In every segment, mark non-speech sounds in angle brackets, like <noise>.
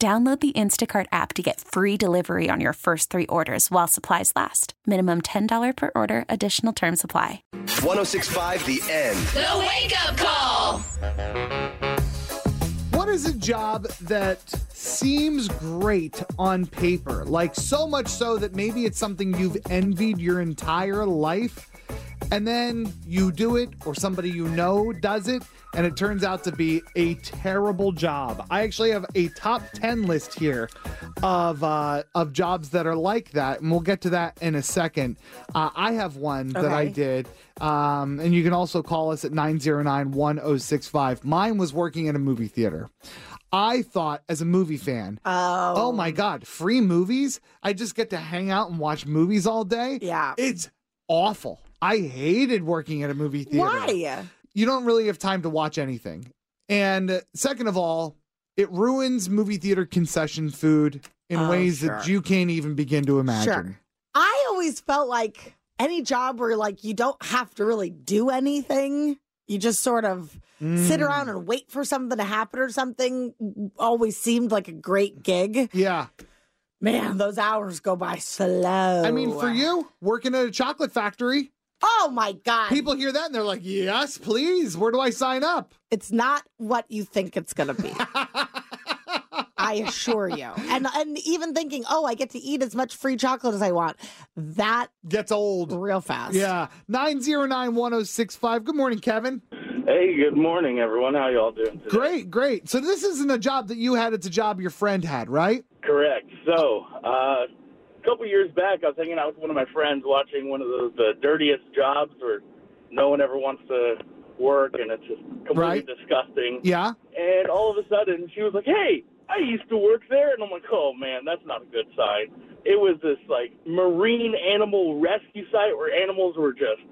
Download the Instacart app to get free delivery on your first three orders while supplies last. Minimum $10 per order, additional term supply. 1065 The End. The Wake Up Call. What is a job that seems great on paper? Like so much so that maybe it's something you've envied your entire life, and then you do it, or somebody you know does it, and it turns out to be a terrible job. I actually have a top 10 list here of uh, of jobs that are like that, and we'll get to that in a second. Uh, I have one that I did, um, and you can also call us at 909 1065. Mine was working in a movie theater. I thought, as a movie fan, Oh. oh my God, free movies? I just get to hang out and watch movies all day? Yeah. It's awful. I hated working at a movie theater Why? you don't really have time to watch anything. And second of all, it ruins movie theater concession food in Oh, ways that you can't even begin to imagine. Sure. I always felt like any job where like you don't have to really do anything. You just sort of sit Mm. around and wait for something to happen or something always seemed like a great gig. Yeah. Man, those hours go by slow. I mean, for you, working at a chocolate factory, Oh my God. people hear that and they're like, yes, please. Where do I sign up? it's not what you think it's going to be. <laughs> I assure you. And and even thinking, "Oh, I get to eat as much free chocolate as I want." That Gets old. real fast. Yeah. 909 1065. Good morning, Kevin. Hey, good morning, everyone. How y'all doing today? Great, great. So this isn't a job that you had, it's a job your friend had, right? Correct. So, uh, a couple years back, I was hanging out with one of my friends watching one of those the dirtiest jobs where no one ever wants to work and it's just completely Right. disgusting. Yeah. And all of a sudden, she was like, "Hey, I used to work there," and I'm like, "Oh man, that's not a good sign." It was this like marine animal rescue site where animals were just,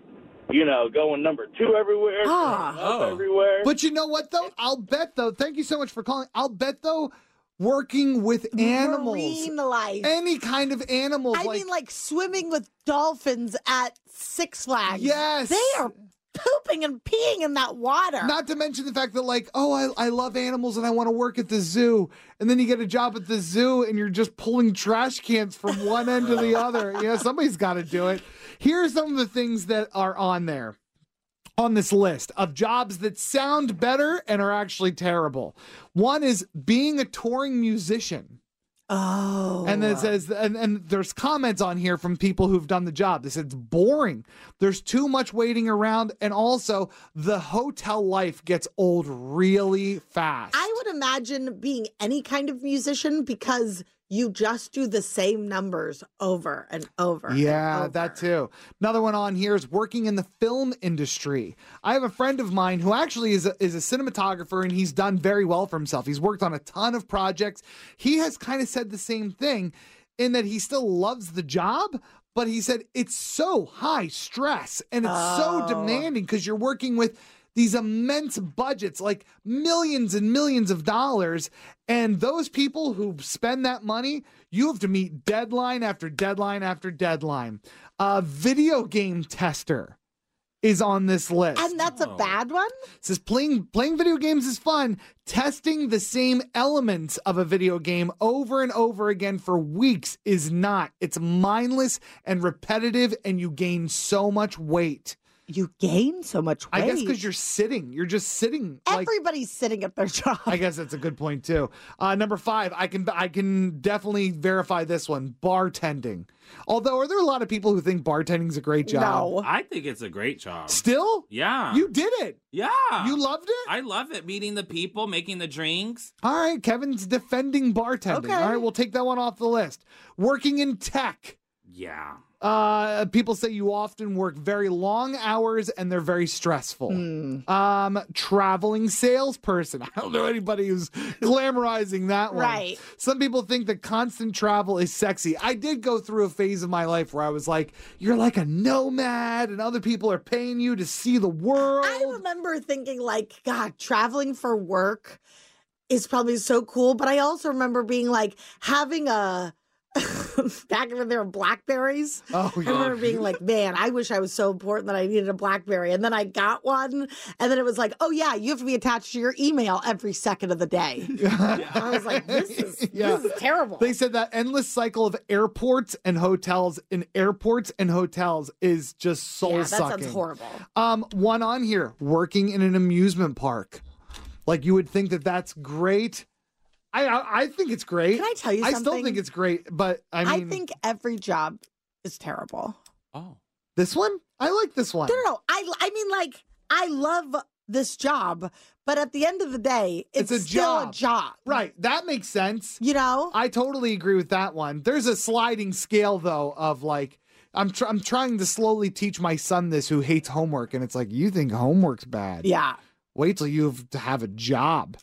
you know, going number two everywhere, Ah. Oh. everywhere. But you know what though? I'll bet though. Thank you so much for calling. I'll bet though, working with animals, Marine life. any kind of animals, I like, mean, like swimming with dolphins at Six Flags. Yes. They are pooping and peeing in that water. not to mention the fact that like, oh, I, I love animals and I want to work at the zoo, and then you get a job at the zoo and you're just pulling trash cans from one end to the other. You know, somebody's got to do it. Here's some of the things that are on there. On this list of jobs that sound better and are actually terrible. One is being a touring musician. oh. And then it says, and, and there's comments on here from people who've done the job. They said it's boring. There's too much waiting around. And also, the hotel life gets old really fast. I would imagine being any kind of musician because you just do the same numbers over and over. and Yeah, that too. Another one on here is working in the film industry. I have a friend of mine who actually is a, is a cinematographer and he's done very well for himself. He's worked on a ton of projects. He has kind of said the same thing in that he still loves the job, but he said it's so high stress and it's so Oh. demanding because you're working with these immense budgets, like millions and millions of dollars. And those people who spend that money, you have to meet deadline after deadline after deadline. A video game tester is on this list. And that's a bad one? It says playing playing video games is fun. Testing the same elements of a video game over and over again for weeks is not. It's mindless and repetitive, and you gain so much weight. You gain so much weight. I guess because you're sitting. You're just sitting. like everybody's sitting at their <laughs> job. I guess that's a good point too. Uh, number five, I can I can definitely verify this one: bartending. Although, are there a lot of people who think bartending is a great job? no. I think it's a great job. Still, Yeah. you did it. Yeah. You loved it. I love it. Meeting the people, making the drinks. All right, Kevin's defending bartending. Okay. All right, we'll take that one off the list. Working in tech. Yeah. Uh, people say you often work very long hours and they're very stressful. Hmm. Um, traveling salesperson. <laughs> I don't know anybody who's glamorizing that one. Right. Some people think that constant travel is sexy. I did go through a phase of my life where I was like, you're like a nomad and other people are paying you to see the world. I remember thinking like, God, traveling for work is probably so cool. But I also remember being like having a <laughs> <laughs> back when there were blackberries. Oh, I remember being like, man, I wish I was so important that I needed a blackberry. And then I got one, and then it was like, oh yeah, you have to be attached to your email every second of the day. <laughs> I was like, this is Yeah. this is terrible. They said that endless cycle of airports and hotels in airports and hotels is just soul yeah, that sucking. sounds horrible. Um, one on here, working in an amusement park. Like you would think that that's great. I I, I think it's great. Can I tell you I still think it's great, but I mean, I, think every job is terrible. Oh. this one. I like this one. No, no, no. I, I mean, like, I love this job, but at the end of the day, It's it's, a still job. a job. Right, that makes sense. You know? I totally agree with that one. There's a sliding scale though of like I'm tr- I'm trying to slowly teach my son this who hates homework and it's like you think homework's bad. yeah. Wait till you have to have a job.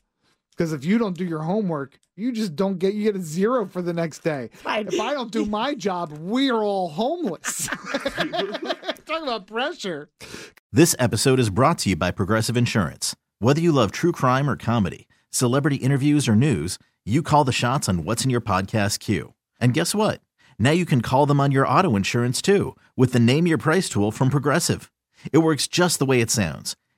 Because if you don't do your homework, you just don't get you get a zero for the next day. Right. If I don't do my job, we are all homeless. <laughs> Talk about pressure. This episode is brought to you by Progressive Insurance. Whether you love true crime or comedy, celebrity interviews or news, you call the shots on what's in your podcast queue. And guess what? Now you can call them on your auto insurance too with the Name Your Price tool from Progressive. It works just the way it sounds.